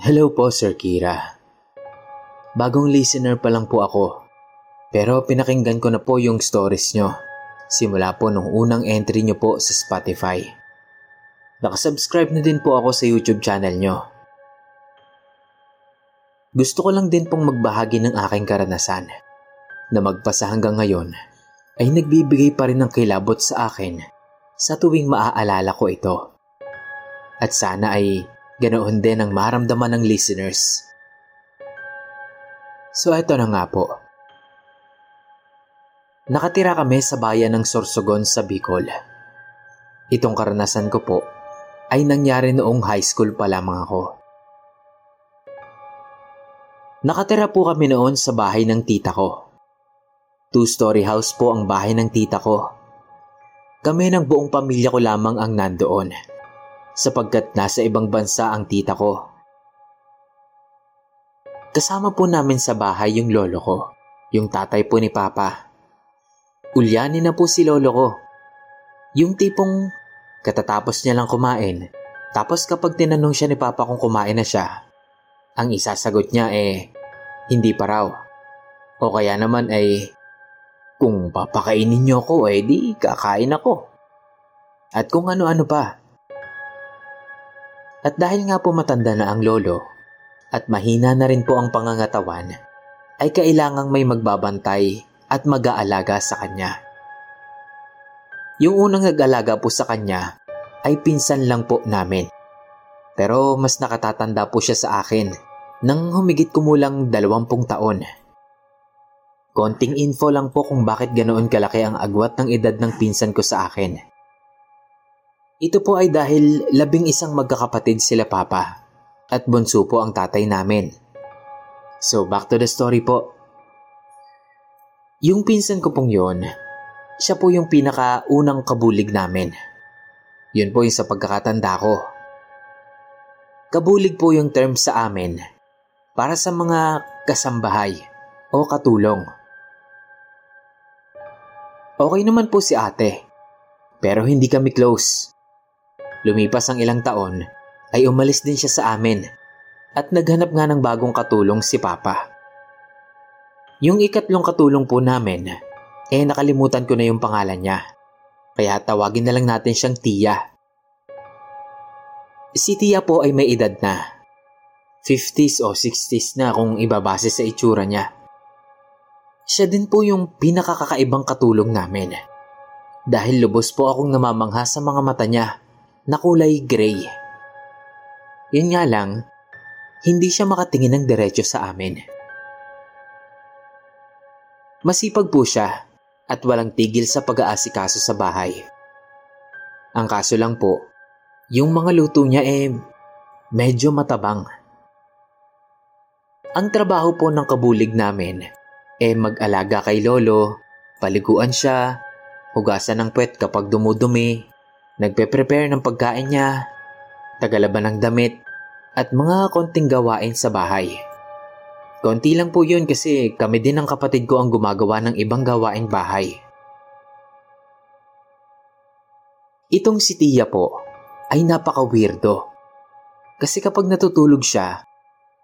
Hello po, Sir Kira. Bagong listener pa lang po ako. Pero pinakinggan ko na po yung stories nyo. Simula po nung unang entry nyo po sa Spotify. Nakasubscribe na din po ako sa YouTube channel nyo. Gusto ko lang din pong magbahagi ng aking karanasan na magpasa hanggang ngayon ay nagbibigay pa rin ng kilabot sa akin sa tuwing maaalala ko ito. At sana ay ganoon din ang maramdaman ng listeners. So eto na nga po. Nakatira kami sa bayan ng Sorsogon sa Bicol. Itong karanasan ko po ay nangyari noong high school pa lamang ako. Nakatira po kami noon sa bahay ng tita ko. Two-story house po ang bahay ng tita ko. Kami ng buong pamilya ko lamang ang nandoon sapagkat nasa ibang bansa ang tita ko. Kasama po namin sa bahay yung lolo ko, yung tatay po ni Papa. Ulyanin na po si lolo ko. Yung tipong katatapos niya lang kumain, tapos kapag tinanong siya ni Papa kung kumain na siya, ang isasagot niya eh, hindi pa raw. O kaya naman ay, kung papakainin niyo ako eh di kakain ako. At kung ano-ano pa. At dahil nga po matanda na ang lolo at mahina na rin po ang pangangatawan, ay kailangang may magbabantay at mag-aalaga sa kanya. Yung unang nag-alaga po sa kanya ay pinsan lang po namin. Pero mas nakatatanda po siya sa akin nang humigit kumulang dalawampung taon. Konting info lang po kung bakit ganoon kalaki ang agwat ng edad ng pinsan ko sa akin. Ito po ay dahil labing isang magkakapatid sila papa at bunso po ang tatay namin. So back to the story po. Yung pinsan ko pong yon, siya po yung pinakaunang kabulig namin. Yun po yung sa pagkakatanda ko. Kabulig po yung term sa amin para sa mga kasambahay o katulong. Okay naman po si ate, pero hindi kami close. Lumipas ang ilang taon ay umalis din siya sa amin at naghanap nga ng bagong katulong si Papa. Yung ikatlong katulong po namin, eh nakalimutan ko na yung pangalan niya. Kaya tawagin na lang natin siyang Tia. Si Tia po ay may edad na. 50s o 60s na kung ibabase sa itsura niya. Siya din po yung pinakakakaibang katulong namin. Dahil lubos po akong namamangha sa mga mata niya na kulay gray. Yun nga lang, hindi siya makatingin ng diretso sa amin. Masipag po siya at walang tigil sa pag-aasikaso sa bahay. Ang kaso lang po, yung mga luto niya eh medyo matabang. Ang trabaho po ng kabulig namin eh mag-alaga kay lolo, paliguan siya, hugasan ng puwet kapag dumudumi, nagpe-prepare ng pagkain niya, tagalaban ng damit, at mga konting gawain sa bahay. Konti lang po yun kasi kami din ng kapatid ko ang gumagawa ng ibang gawaing bahay. Itong si Tia po ay napaka-weirdo. Kasi kapag natutulog siya,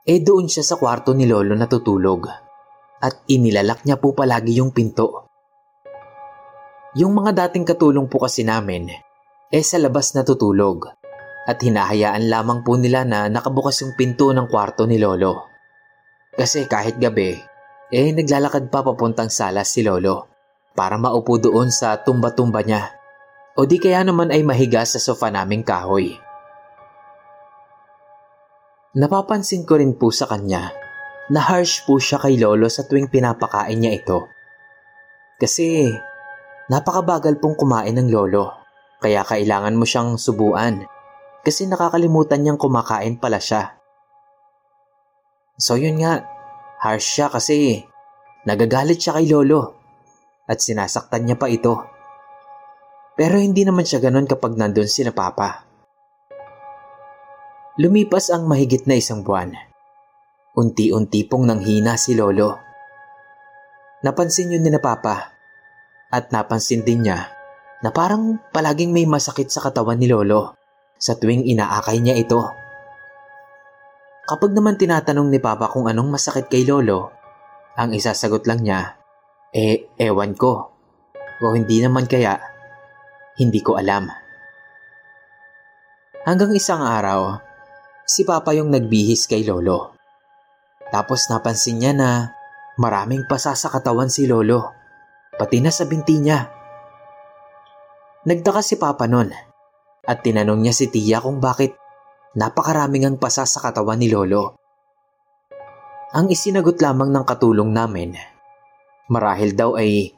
eh doon siya sa kwarto ni Lolo natutulog. At inilalak niya po palagi yung pinto. Yung mga dating katulong po kasi namin, eh sa labas natutulog. At hinahayaan lamang po nila na nakabukas yung pinto ng kwarto ni Lolo. Kasi kahit gabi, eh naglalakad pa papuntang sala si Lolo para maupo doon sa tumba-tumba niya o di kaya naman ay mahiga sa sofa naming kahoy. Napapansin ko rin po sa kanya na harsh po siya kay Lolo sa tuwing pinapakain niya ito. Kasi napakabagal pong kumain ng Lolo kaya kailangan mo siyang subuan kasi nakakalimutan niyang kumakain pala siya. So yun nga, harsh siya kasi nagagalit siya kay Lolo at sinasaktan niya pa ito. Pero hindi naman siya ganun kapag nandun sila Papa. Lumipas ang mahigit na isang buwan. Unti-unti pong nanghina si Lolo. Napansin yun ni na Papa at napansin din niya na parang palaging may masakit sa katawan ni Lolo sa tuwing inaakay niya ito. Kapag naman tinatanong ni Papa kung anong masakit kay Lolo, ang isasagot lang niya, eh ewan ko. O hindi naman kaya hindi ko alam. Hanggang isang araw, si Papa yung nagbihis kay Lolo. Tapos napansin niya na maraming pasa sa katawan si Lolo, pati na sa binti niya. Nagtaka si Papa nun at tinanong niya si Tia kung bakit napakaraming ang pasa sa katawan ni Lolo. Ang isinagot lamang ng katulong namin, marahil daw ay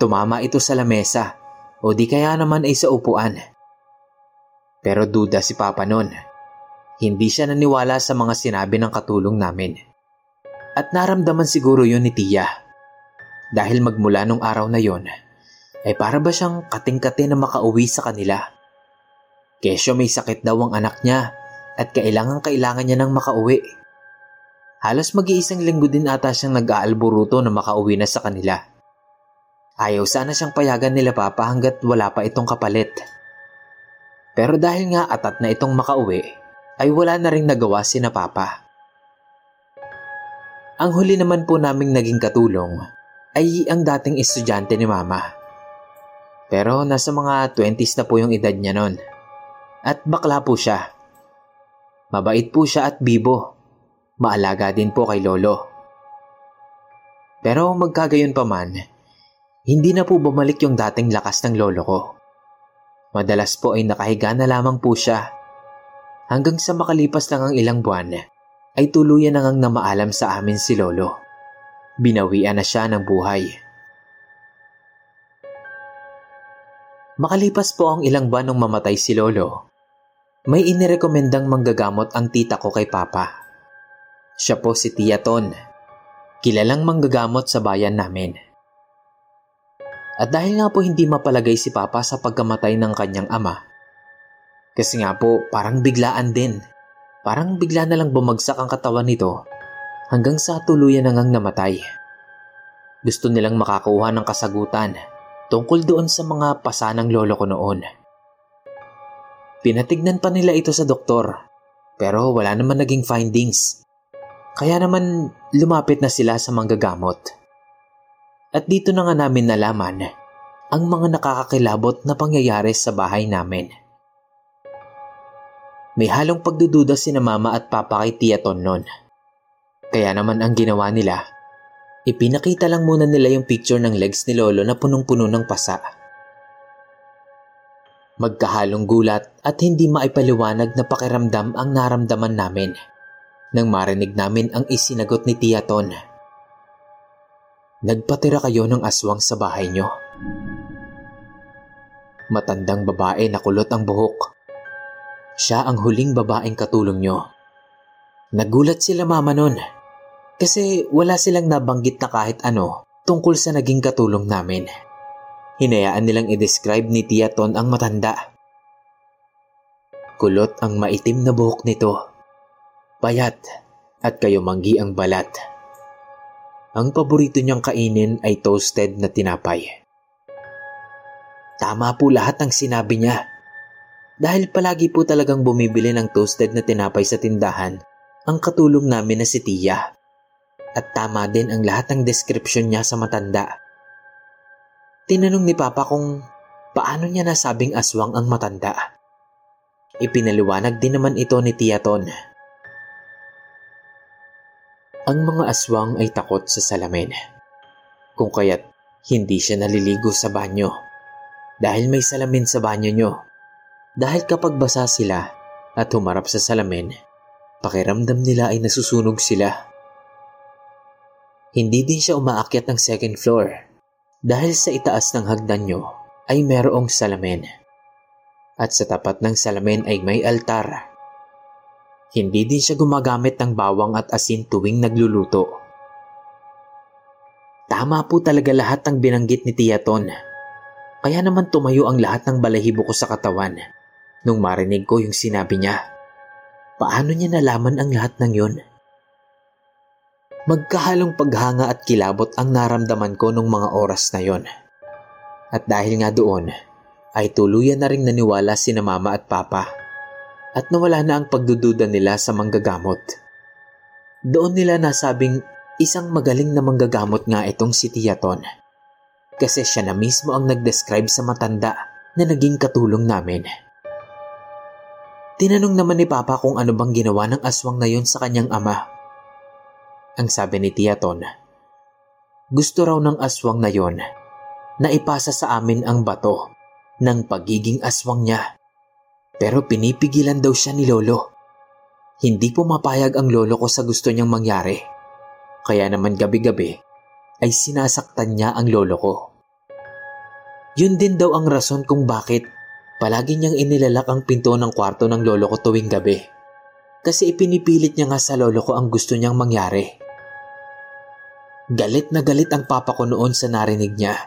tumama ito sa lamesa o di kaya naman ay sa upuan. Pero duda si Papa noon. Hindi siya naniwala sa mga sinabi ng katulong namin. At naramdaman siguro yun ni Tia. Dahil magmula nung araw na yon, ay para ba siyang kating-kate na makauwi sa kanila. Kesyo may sakit daw ang anak niya at kailangan-kailangan niya nang makauwi. Halos mag-iisang linggo din ata siyang nag-aalburuto na makauwi na sa kanila. Ayaw sana siyang payagan nila papa hanggat wala pa itong kapalit. Pero dahil nga atat na itong makauwi, ay wala na rin nagawa si na papa. Ang huli naman po naming naging katulong ay ang dating estudyante ni mama. Pero nasa mga 20s na po yung edad niya noon. At bakla po siya. Mabait po siya at bibo. Maalaga din po kay lolo. Pero magkagayon pa man, hindi na po bumalik yung dating lakas ng lolo ko. Madalas po ay nakahiga na lamang po siya. Hanggang sa makalipas lang ang ilang buwan, ay tuluyan na ngang namaalam sa amin si lolo. Binawian na siya ng buhay. Makalipas po ang ilang buwan nung mamatay si lolo, may inirekomendang manggagamot ang tita ko kay papa. Siya po si Tia Ton, kilalang manggagamot sa bayan namin. At dahil nga po hindi mapalagay si Papa sa pagkamatay ng kanyang ama. Kasi nga po parang biglaan din. Parang bigla na lang bumagsak ang katawan nito hanggang sa tuluyan na ngang namatay. Gusto nilang makakuha ng kasagutan tungkol doon sa mga pasa ng lolo ko noon. Pinatignan pa nila ito sa doktor pero wala naman naging findings. Kaya naman lumapit na sila sa manggagamot. At dito na nga namin nalaman ang mga nakakakilabot na pangyayari sa bahay namin. May halong pagdududa si na mama at papa kay Tia Ton noon. Kaya naman ang ginawa nila, ipinakita lang muna nila yung picture ng legs ni Lolo na punong-puno ng pasa. Magkahalong gulat at hindi maipaliwanag na pakiramdam ang naramdaman namin nang marinig namin ang isinagot ni Tia Ton. Nagpatira kayo ng aswang sa bahay nyo. Matandang babae na kulot ang buhok siya ang huling babaeng katulong nyo. Nagulat sila mama nun kasi wala silang nabanggit na kahit ano tungkol sa naging katulong namin. Hinayaan nilang i-describe ni Tia Ton ang matanda. Kulot ang maitim na buhok nito. Payat at kayo manggi ang balat. Ang paborito niyang kainin ay toasted na tinapay. Tama po lahat ng sinabi niya dahil palagi po talagang bumibili ng toasted na tinapay sa tindahan ang katulong namin na si Tia. At tama din ang lahat ng description niya sa matanda. Tinanong ni Papa kung paano niya nasabing aswang ang matanda. Ipinaliwanag din naman ito ni Tia Ton. Ang mga aswang ay takot sa salamin. Kung kaya't hindi siya naliligo sa banyo. Dahil may salamin sa banyo nyo dahil kapag basa sila at humarap sa salamin, pakiramdam nila ay nasusunog sila. Hindi din siya umaakyat ng second floor dahil sa itaas ng hagdan nyo ay merong salamin. At sa tapat ng salamin ay may altar. Hindi din siya gumagamit ng bawang at asin tuwing nagluluto. Tama po talaga lahat ng binanggit ni Tiaton. Kaya naman tumayo ang lahat ng balahibo ko sa katawan nung marinig ko yung sinabi niya. Paano niya nalaman ang lahat ng yun? Magkahalong paghanga at kilabot ang naramdaman ko nung mga oras na yon. At dahil nga doon, ay tuluyan na rin naniwala si na mama at papa at nawala na ang pagdududa nila sa manggagamot. Doon nila nasabing isang magaling na manggagamot nga itong si Tiaton kasi siya na mismo ang nag-describe sa matanda na naging katulong namin. Tinanong naman ni Papa kung ano bang ginawa ng aswang na yon sa kanyang ama. Ang sabi ni Tia Ton, gusto raw ng aswang na yon na ipasa sa amin ang bato ng pagiging aswang niya. Pero pinipigilan daw siya ni Lolo. Hindi pumapayag ang lolo ko sa gusto niyang mangyari. Kaya naman gabi-gabi ay sinasaktan niya ang lolo ko. Yun din daw ang rason kung bakit Palagi niyang inilalak ang pinto ng kwarto ng lolo ko tuwing gabi. Kasi ipinipilit niya nga sa lolo ko ang gusto niyang mangyari. Galit na galit ang papa ko noon sa narinig niya.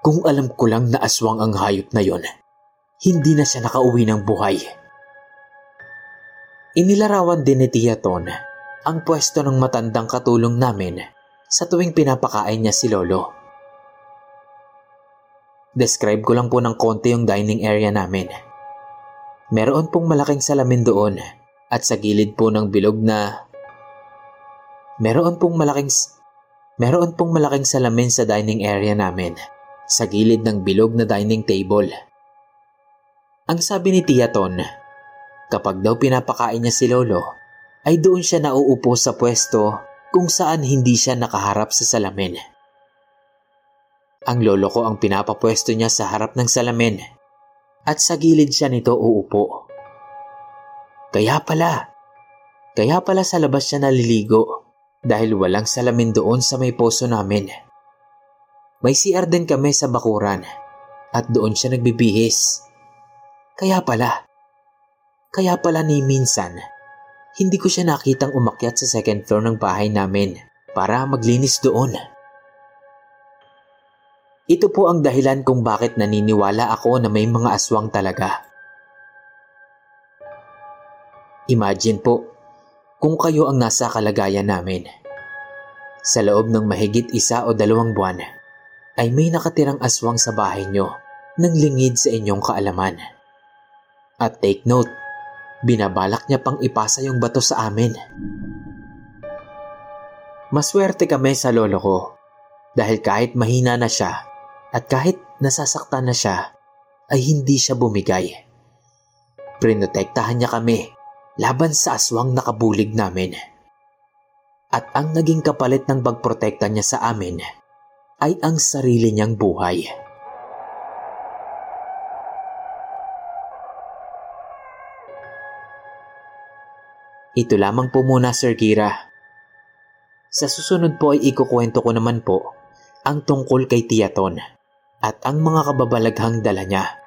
Kung alam ko lang na aswang ang hayop na yon, hindi na siya nakauwi ng buhay. Inilarawan din ni Tia Ton ang pwesto ng matandang katulong namin sa tuwing pinapakain niya si Lolo. Describe ko lang po ng konti yung dining area namin. Meron pong malaking salamin doon at sa gilid po ng bilog na Meron pong malaking Meron pong malaking salamin sa dining area namin sa gilid ng bilog na dining table. Ang sabi ni Tia Ton, kapag daw pinapakain niya si Lolo, ay doon siya nauupo sa pwesto kung saan hindi siya nakaharap sa salamin. Ang lolo ko ang pinapapwesto niya sa harap ng salamin at sa gilid siya nito uupo. Kaya pala, kaya pala sa labas siya naliligo dahil walang salamin doon sa may poso namin. May CR din kami sa bakuran at doon siya nagbibihis. Kaya pala, kaya pala ni minsan, hindi ko siya nakitang umakyat sa second floor ng bahay namin para maglinis doon. Ito po ang dahilan kung bakit naniniwala ako na may mga aswang talaga. Imagine po, kung kayo ang nasa kalagayan namin. Sa loob ng mahigit isa o dalawang buwan, ay may nakatirang aswang sa bahay nyo nang lingid sa inyong kaalaman. At take note, binabalak niya pang ipasa yung bato sa amin. Maswerte kami sa lolo ko dahil kahit mahina na siya, at kahit nasasaktan na siya, ay hindi siya bumigay. Prinotektahan niya kami laban sa aswang nakabulig namin. At ang naging kapalit ng pagprotekta niya sa amin ay ang sarili niyang buhay. Ito lamang po muna Sir Kira. Sa susunod po ay ikukwento ko naman po ang tungkol kay Tiaton at ang mga kababalaghang dala niya.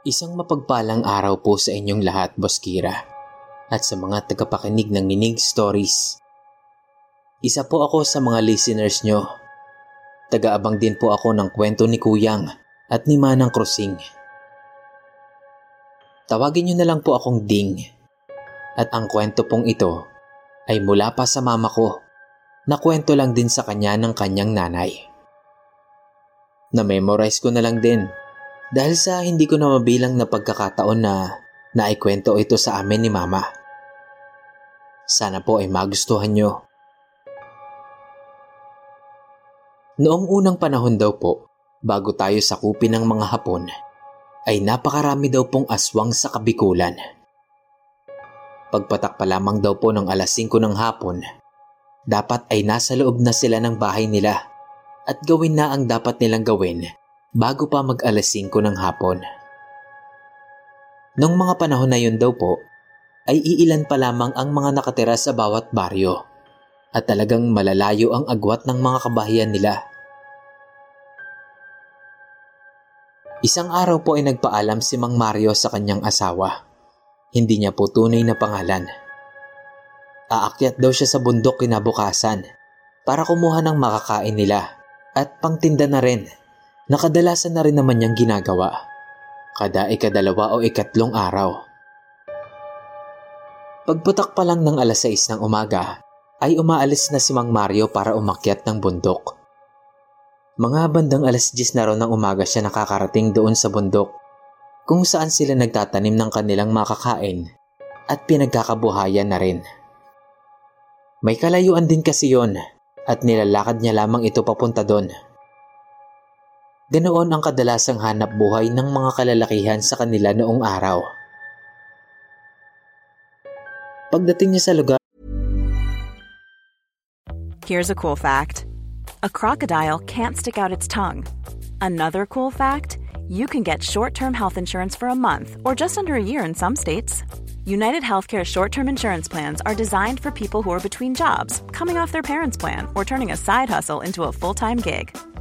Isang mapagpalang araw po sa inyong lahat, Boss Kira. At sa mga tagapakinig ng Ninig Stories. Isa po ako sa mga listeners nyo. Tagaabang din po ako ng kwento ni Kuyang at ni Manang Krusing. Tawagin nyo na lang po akong Ding. At ang kwento pong ito ay mula pa sa mama ko na kwento lang din sa kanya ng kanyang nanay. Na-memorize ko na lang din dahil sa hindi ko na mabilang na pagkakataon na naikwento ito sa amin ni Mama. Sana po ay magustuhan nyo. Noong unang panahon daw po, bago tayo sakupin ng mga Hapon, ay napakarami daw pong aswang sa kabikulan. Pagpatak pa lamang daw po ng alas 5 ng hapon, dapat ay nasa loob na sila ng bahay nila at gawin na ang dapat nilang gawin bago pa mag alas 5 ng hapon. Nung mga panahon na yun daw po, ay iilan pa lamang ang mga nakatira sa bawat baryo at talagang malalayo ang agwat ng mga kabahiyan nila. Isang araw po ay nagpaalam si Mang Mario sa kanyang asawa. Hindi niya po tunay na pangalan. Aakyat daw siya sa bundok kinabukasan para kumuha ng makakain nila at pangtinda na rin Nakadalasan na rin naman niyang ginagawa. Kada ikadalawa o ikatlong araw. Pagputak pa lang ng alas 6 ng umaga, ay umaalis na si Mang Mario para umakyat ng bundok. Mga bandang alas 10 na raw ng umaga siya nakakarating doon sa bundok kung saan sila nagtatanim ng kanilang makakain at pinagkakabuhayan na rin. May kalayuan din kasi yon at nilalakad niya lamang ito papunta doon. Ganoon ang kadalasang hanap buhay ng mga kalalakihan sa kanila noong araw. Pagdating niya sa lugar, Here's a cool fact. A crocodile can't stick out its tongue. Another cool fact, you can get short-term health insurance for a month or just under a year in some states. United Healthcare short-term insurance plans are designed for people who are between jobs, coming off their parents' plan, or turning a side hustle into a full-time gig.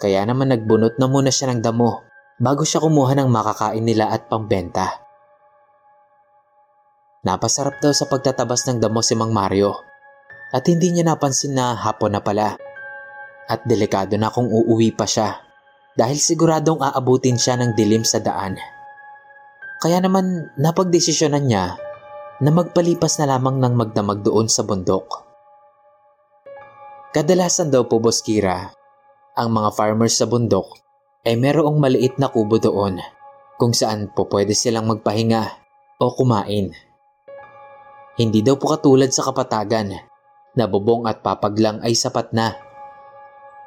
Kaya naman nagbunot na muna siya ng damo bago siya kumuha ng makakain nila at pambenta. Napasarap daw sa pagtatabas ng damo si Mang Mario at hindi niya napansin na hapon na pala. At delikado na kung uuwi pa siya dahil siguradong aabutin siya ng dilim sa daan. Kaya naman napagdesisyonan niya na magpalipas na lamang ng magdamag doon sa bundok. Kadalasan daw po Boss Kira, ang mga farmers sa bundok ay merong maliit na kubo doon kung saan po pwede silang magpahinga o kumain. Hindi daw po katulad sa kapatagan na bubong at papag lang ay sapat na.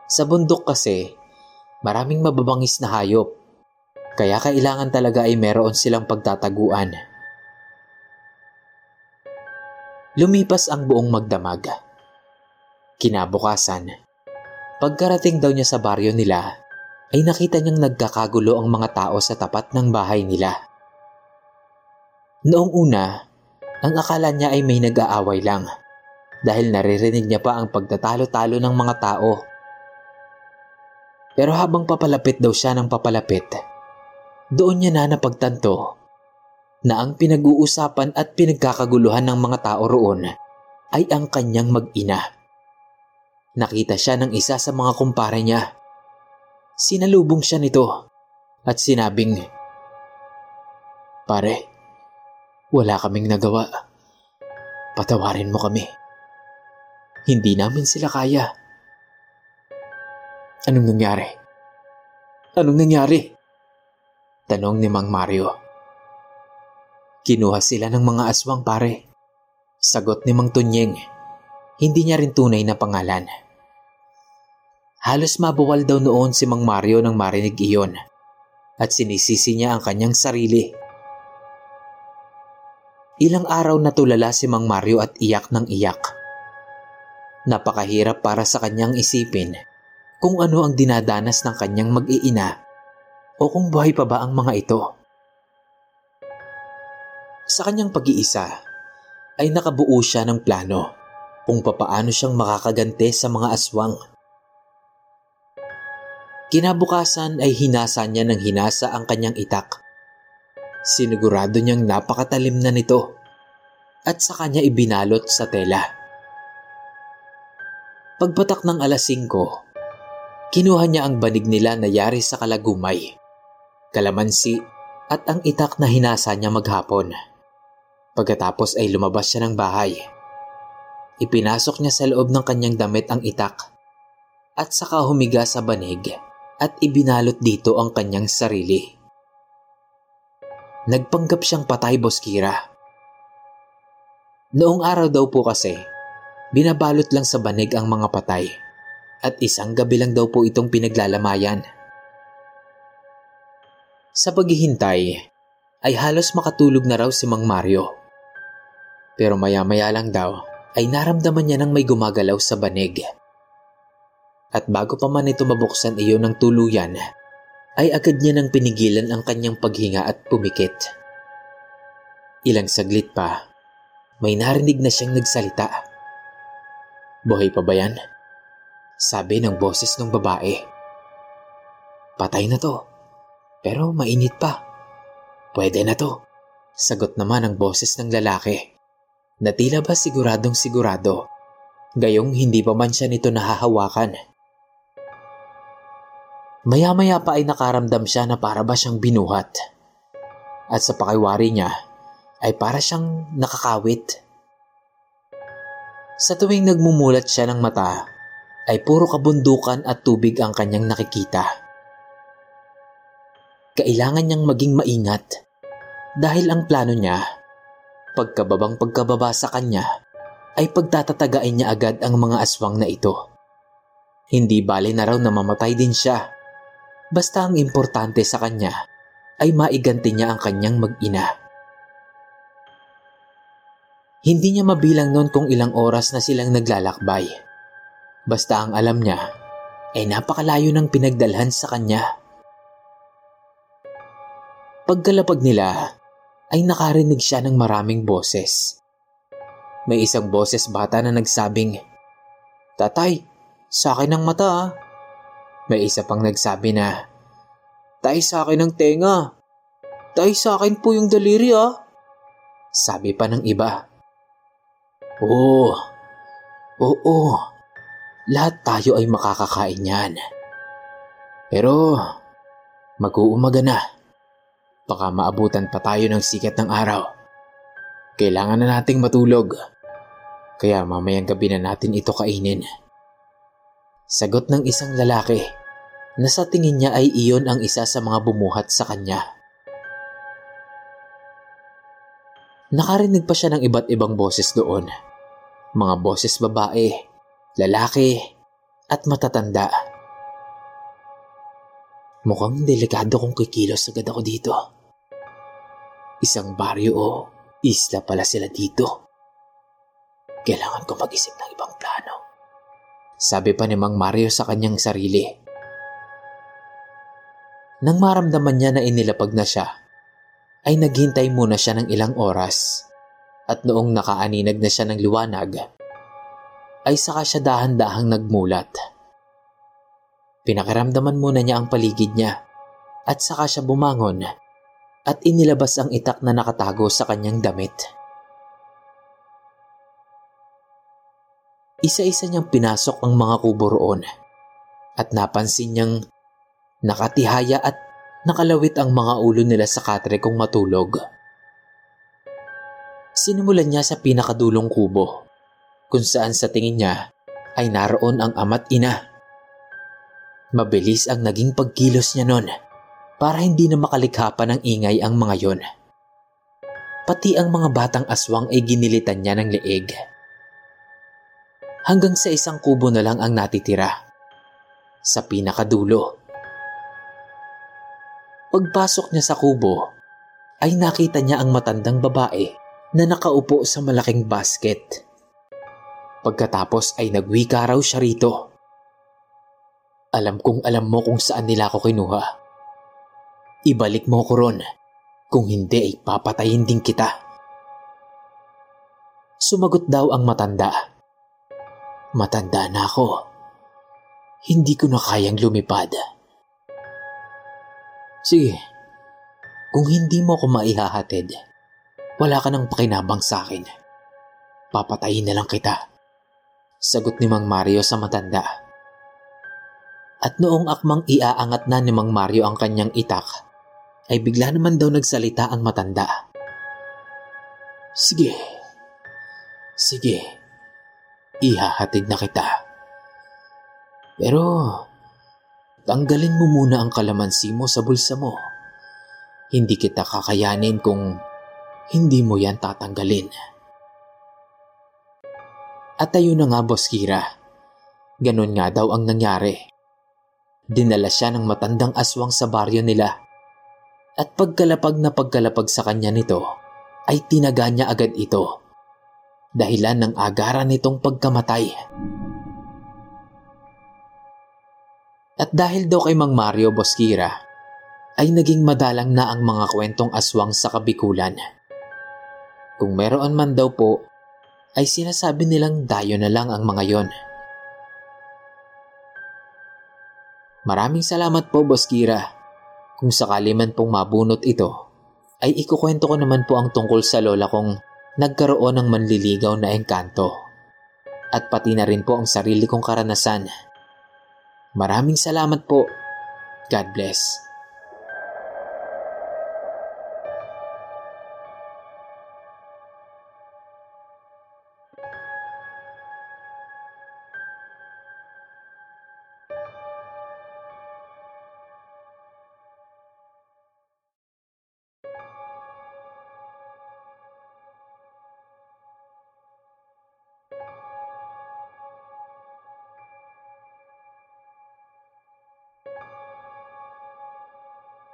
Sa bundok kasi, Maraming mababangis na hayop, kaya kailangan talaga ay meron silang pagtataguan. Lumipas ang buong magdamag. Kinabukasan, pagkarating daw niya sa baryo nila, ay nakita niyang nagkakagulo ang mga tao sa tapat ng bahay nila. Noong una, ang akala niya ay may nag-aaway lang dahil naririnig niya pa ang pagtatalo-talo ng mga tao. Pero habang papalapit daw siya ng papalapit, doon niya na napagtanto na ang pinag-uusapan at pinagkakaguluhan ng mga tao roon ay ang kanyang mag-ina. Nakita siya ng isa sa mga kumpare niya. Sinalubong siya nito at sinabing, Pare, wala kaming nagawa. Patawarin mo kami. Hindi namin sila kaya. Anong nangyari? Anong nangyari? Tanong ni Mang Mario. Kinuha sila ng mga aswang pare. Sagot ni Mang Tunyeng. Hindi niya rin tunay na pangalan. Halos mabawal daw noon si Mang Mario nang marinig iyon at sinisisi niya ang kanyang sarili. Ilang araw na tulala si Mang Mario at iyak ng iyak. Napakahirap para sa kanyang isipin kung ano ang dinadanas ng kanyang mag-iina o kung buhay pa ba ang mga ito. Sa kanyang pag-iisa, ay nakabuo siya ng plano kung papaano siyang makakagante sa mga aswang. Kinabukasan ay hinasa niya ng hinasa ang kanyang itak. Sinigurado niyang napakatalim na nito at sa kanya ibinalot sa tela. Pagpatak ng alas 5, kinuha niya ang banig nila na yari sa kalagumay, kalamansi at ang itak na hinasa niya maghapon. Pagkatapos ay lumabas siya ng bahay. Ipinasok niya sa loob ng kanyang damit ang itak at saka humiga sa banig at ibinalot dito ang kanyang sarili. Nagpanggap siyang patay Boskira. Noong araw daw po kasi, binabalot lang sa banig ang mga patay at isang gabi lang daw po itong pinaglalamayan. Sa paghihintay, ay halos makatulog na raw si Mang Mario. Pero maya-maya lang daw ay naramdaman niya nang may gumagalaw sa banig. At bago pa man ito mabuksan iyon ng tuluyan, ay agad niya nang pinigilan ang kanyang paghinga at pumikit. Ilang saglit pa, may narinig na siyang nagsalita. Buhay pa ba yan? Sabi ng boses ng babae. Patay na to, pero mainit pa. Pwede na to. Sagot naman ang boses ng lalaki na tila ba siguradong sigurado, gayong hindi pa man siya nito nahahawakan. Maya-maya pa ay nakaramdam siya na para ba siyang binuhat. At sa pakiwari niya ay para siyang nakakawit. Sa tuwing nagmumulat siya ng mata, ay puro kabundukan at tubig ang kanyang nakikita. Kailangan niyang maging maingat dahil ang plano niya, pagkababang pagkababa sa kanya, ay pagtatatagain niya agad ang mga aswang na ito. Hindi bali na raw na mamatay din siya Basta ang importante sa kanya ay maiganti niya ang kanyang mag-ina. Hindi niya mabilang noon kung ilang oras na silang naglalakbay. Basta ang alam niya ay napakalayo ng pinagdalhan sa kanya. Pagkalapag nila ay nakarinig siya ng maraming boses. May isang boses bata na nagsabing, Tatay, sa akin ang mata ah. May isa pang nagsabi na, Tay sa akin ang tenga. Tay sa akin po yung daliri ah. Sabi pa ng iba. Oo, oo, lahat tayo ay makakakain yan. Pero mag-uumaga na. Baka maabutan pa tayo ng sikat ng araw. Kailangan na nating matulog. Kaya mamayang gabi na natin ito kainin. Sagot ng isang lalaki na sa tingin niya ay iyon ang isa sa mga bumuhat sa kanya. Nakarinig pa siya ng iba't ibang boses doon. Mga boses babae, lalaki, at matatanda. Mukhang delikado kung kikilos agad ako dito. Isang baryo o isla pala sila dito. Kailangan ko mag-isip ng ibang plano. Sabi pa ni Mang Mario sa kanyang sarili. Nang maramdaman niya na inilapag na siya, ay naghintay muna siya ng ilang oras at noong nakaaninag na siya ng liwanag, ay saka siya dahan-dahang nagmulat. Pinakiramdaman muna niya ang paligid niya at saka siya bumangon at inilabas ang itak na nakatago sa kanyang damit. Isa-isa niyang pinasok ang mga kubo roon at napansin niyang nakatihaya at nakalawit ang mga ulo nila sa katre kung matulog. Sinimulan niya sa pinakadulong kubo kung saan sa tingin niya ay naroon ang ama't ina Mabilis ang naging pagkilos niya nun para hindi na makalikha ng ingay ang mga yon. Pati ang mga batang aswang ay ginilitan niya ng leeg. Hanggang sa isang kubo na lang ang natitira. Sa pinakadulo. Pagpasok niya sa kubo, ay nakita niya ang matandang babae na nakaupo sa malaking basket. Pagkatapos ay nagwika raw siya rito. Alam kong alam mo kung saan nila ako kinuha. Ibalik mo ko ron. Kung hindi ay papatayin din kita. Sumagot daw ang matanda. Matanda na ako. Hindi ko na kayang lumipad. Sige, kung hindi mo ako maihahatid, wala ka nang pakinabang sa akin. Papatayin na lang kita. Sagot ni Mang Mario sa matanda. At noong akmang iaangat na ni Mang Mario ang kanyang itak, ay bigla naman daw nagsalita ang matanda. Sige, sige, ihahatid na kita. Pero, tanggalin mo muna ang kalamansi mo sa bulsa mo. Hindi kita kakayanin kung hindi mo yan tatanggalin. At ayun na nga, Boss Kira. Ganon nga daw ang nangyari. Dinala siya ng matandang aswang sa baryo nila. At pagkalapag na pagkalapag sa kanya nito, ay tinaga niya agad ito. Dahilan ng agaran nitong pagkamatay. At dahil daw kay Mang Mario Bosquira, ay naging madalang na ang mga kwentong aswang sa kabikulan. Kung meron man daw po, ay sinasabi nilang dayo na lang ang mga yon. Maraming salamat po, Boss Kira. Kung sakali man pong mabunot ito, ay ikukwento ko naman po ang tungkol sa lola kong nagkaroon ng manliligaw na engkanto. At pati na rin po ang sarili kong karanasan. Maraming salamat po. God bless.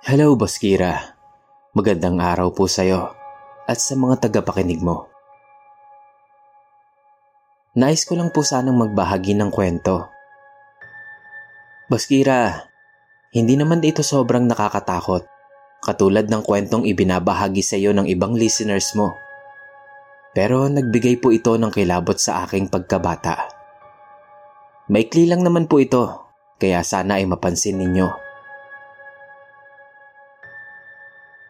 Hello, Boss Kira. Magandang araw po sa'yo at sa mga tagapakinig mo. Nais ko lang po sanang magbahagi ng kwento. Boss Kira, hindi naman ito sobrang nakakatakot katulad ng kwentong ibinabahagi sa iyo ng ibang listeners mo. Pero nagbigay po ito ng kilabot sa aking pagkabata. Maikli lang naman po ito, kaya sana ay mapansin ninyo.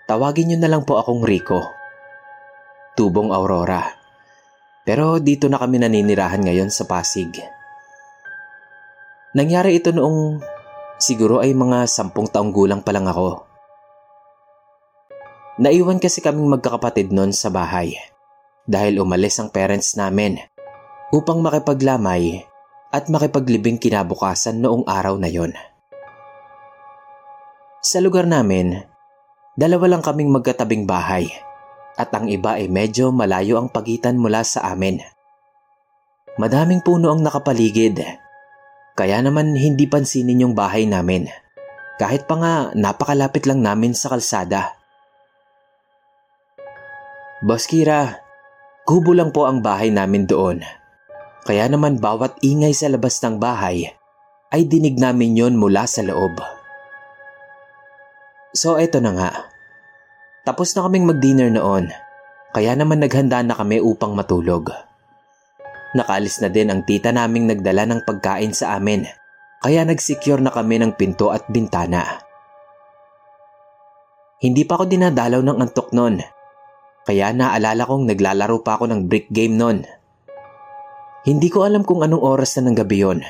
Tawagin niyo na lang po akong Rico. Tubong Aurora. Pero dito na kami naninirahan ngayon sa Pasig. Nangyari ito noong siguro ay mga sampung taong gulang pa lang ako. Naiwan kasi kaming magkakapatid noon sa bahay dahil umalis ang parents namin upang makipaglamay at makipaglibing kinabukasan noong araw na yon. Sa lugar namin, Dalawa lang kaming magkatabing bahay at ang iba ay medyo malayo ang pagitan mula sa amin. Madaming puno ang nakapaligid, kaya naman hindi pansinin yung bahay namin Kahit pa nga napakalapit lang namin sa kalsada. Boss Kira, kubo lang po ang bahay namin doon. Kaya naman bawat ingay sa labas ng bahay ay dinig namin yon mula sa loob. So eto na nga. Tapos na kaming mag-dinner noon. Kaya naman naghanda na kami upang matulog. Nakaalis na din ang tita naming nagdala ng pagkain sa amin. Kaya nagsecure na kami ng pinto at bintana. Hindi pa ako dinadalaw ng antok noon kaya naalala kong naglalaro pa ako ng brick game noon. Hindi ko alam kung anong oras na ng gabi yon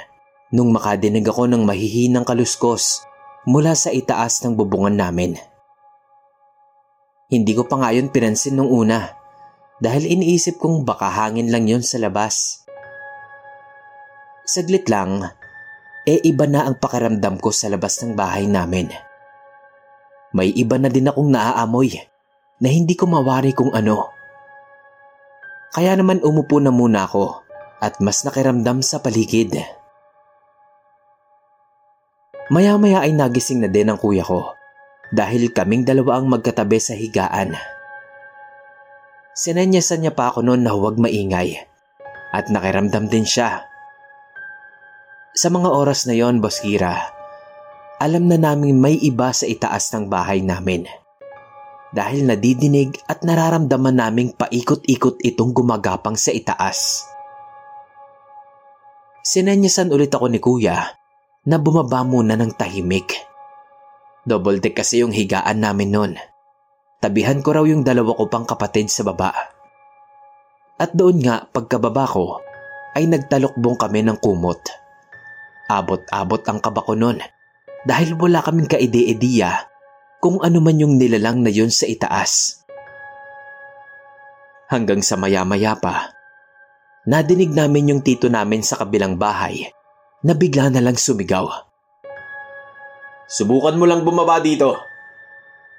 nung makadinig ako ng mahihinang kaluskos mula sa itaas ng bubungan namin. Hindi ko pa nga yun pinansin nung una dahil iniisip kong baka hangin lang yon sa labas. Saglit lang, e iba na ang pakaramdam ko sa labas ng bahay namin. May iba na din akong naaamoy na hindi ko mawari kung ano. Kaya naman umupo na muna ako at mas nakiramdam sa paligid. Maya-maya ay nagising na din ang kuya ko dahil kaming dalawa ang magkatabi sa higaan. Sinenyasan niya pa ako noon na huwag maingay at nakiramdam din siya. Sa mga oras na yon, Boss Kira, alam na namin may iba sa itaas ng bahay namin dahil nadidinig at nararamdaman naming paikot-ikot itong gumagapang sa itaas. Sinenyasan ulit ako ni kuya na bumaba muna ng tahimik. Double deck kasi yung higaan namin noon. Tabihan ko raw yung dalawa ko pang kapatid sa baba. At doon nga pagkababa ko ay nagtalokbong kami ng kumot. Abot-abot ang kaba ko noon dahil wala kaming kaide-ideya kung ano man yung nilalang na yun sa itaas. Hanggang sa maya-maya pa, nadinig namin yung tito namin sa kabilang bahay na bigla na lang sumigaw. Subukan mo lang bumaba dito.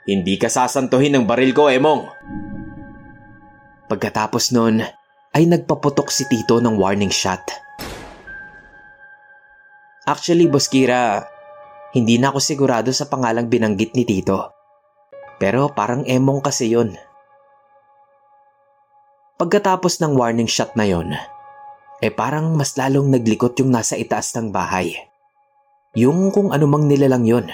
Hindi ka sasantuhin ng baril ko, Emong. Pagkatapos nun, ay nagpaputok si Tito ng warning shot. Actually, Boskira, hindi na ako sigurado sa pangalang binanggit ni Tito. Pero parang emong kasi yon. Pagkatapos ng warning shot na yon, eh parang mas lalong naglikot yung nasa itaas ng bahay. Yung kung anumang nilalang yon.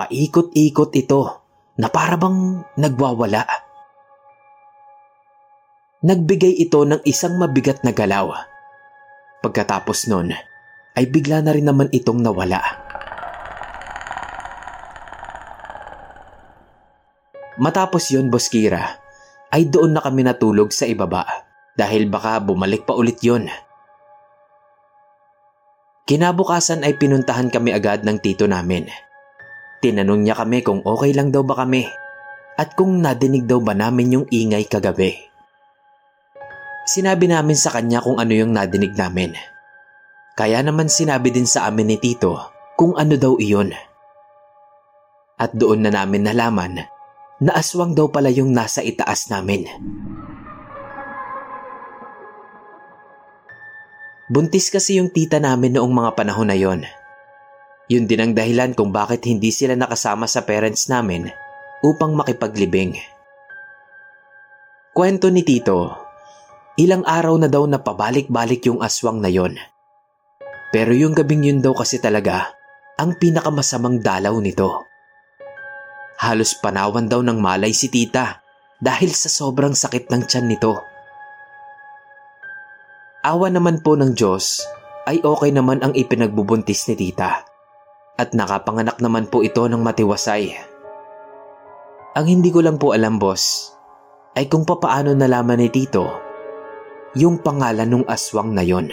Paikot-ikot ito na parabang nagwawala. Nagbigay ito ng isang mabigat na galaw. Pagkatapos nun, ay bigla na rin naman itong nawala. Matapos yon Boskira, ay doon na kami natulog sa ibaba dahil baka bumalik pa ulit yon. Kinabukasan ay pinuntahan kami agad ng tito namin. Tinanong niya kami kung okay lang daw ba kami at kung nadinig daw ba namin yung ingay kagabi. Sinabi namin sa kanya kung ano yung nadinig namin. Kaya naman sinabi din sa amin ni Tito kung ano daw iyon. At doon na namin nalaman na aswang daw pala yung nasa itaas namin. Buntis kasi yung tita namin noong mga panahon na yon. Yun din ang dahilan kung bakit hindi sila nakasama sa parents namin upang makipaglibing. Kwento ni Tito, ilang araw na daw na pabalik-balik yung aswang na yon pero yung gabing yun daw kasi talaga ang pinakamasamang dalaw nito. Halos panawan daw ng malay si tita dahil sa sobrang sakit ng tiyan nito. Awa naman po ng Diyos ay okay naman ang ipinagbubuntis ni tita at nakapanganak naman po ito ng matiwasay. Ang hindi ko lang po alam boss ay kung papaano nalaman ni tito yung pangalan ng aswang na yon.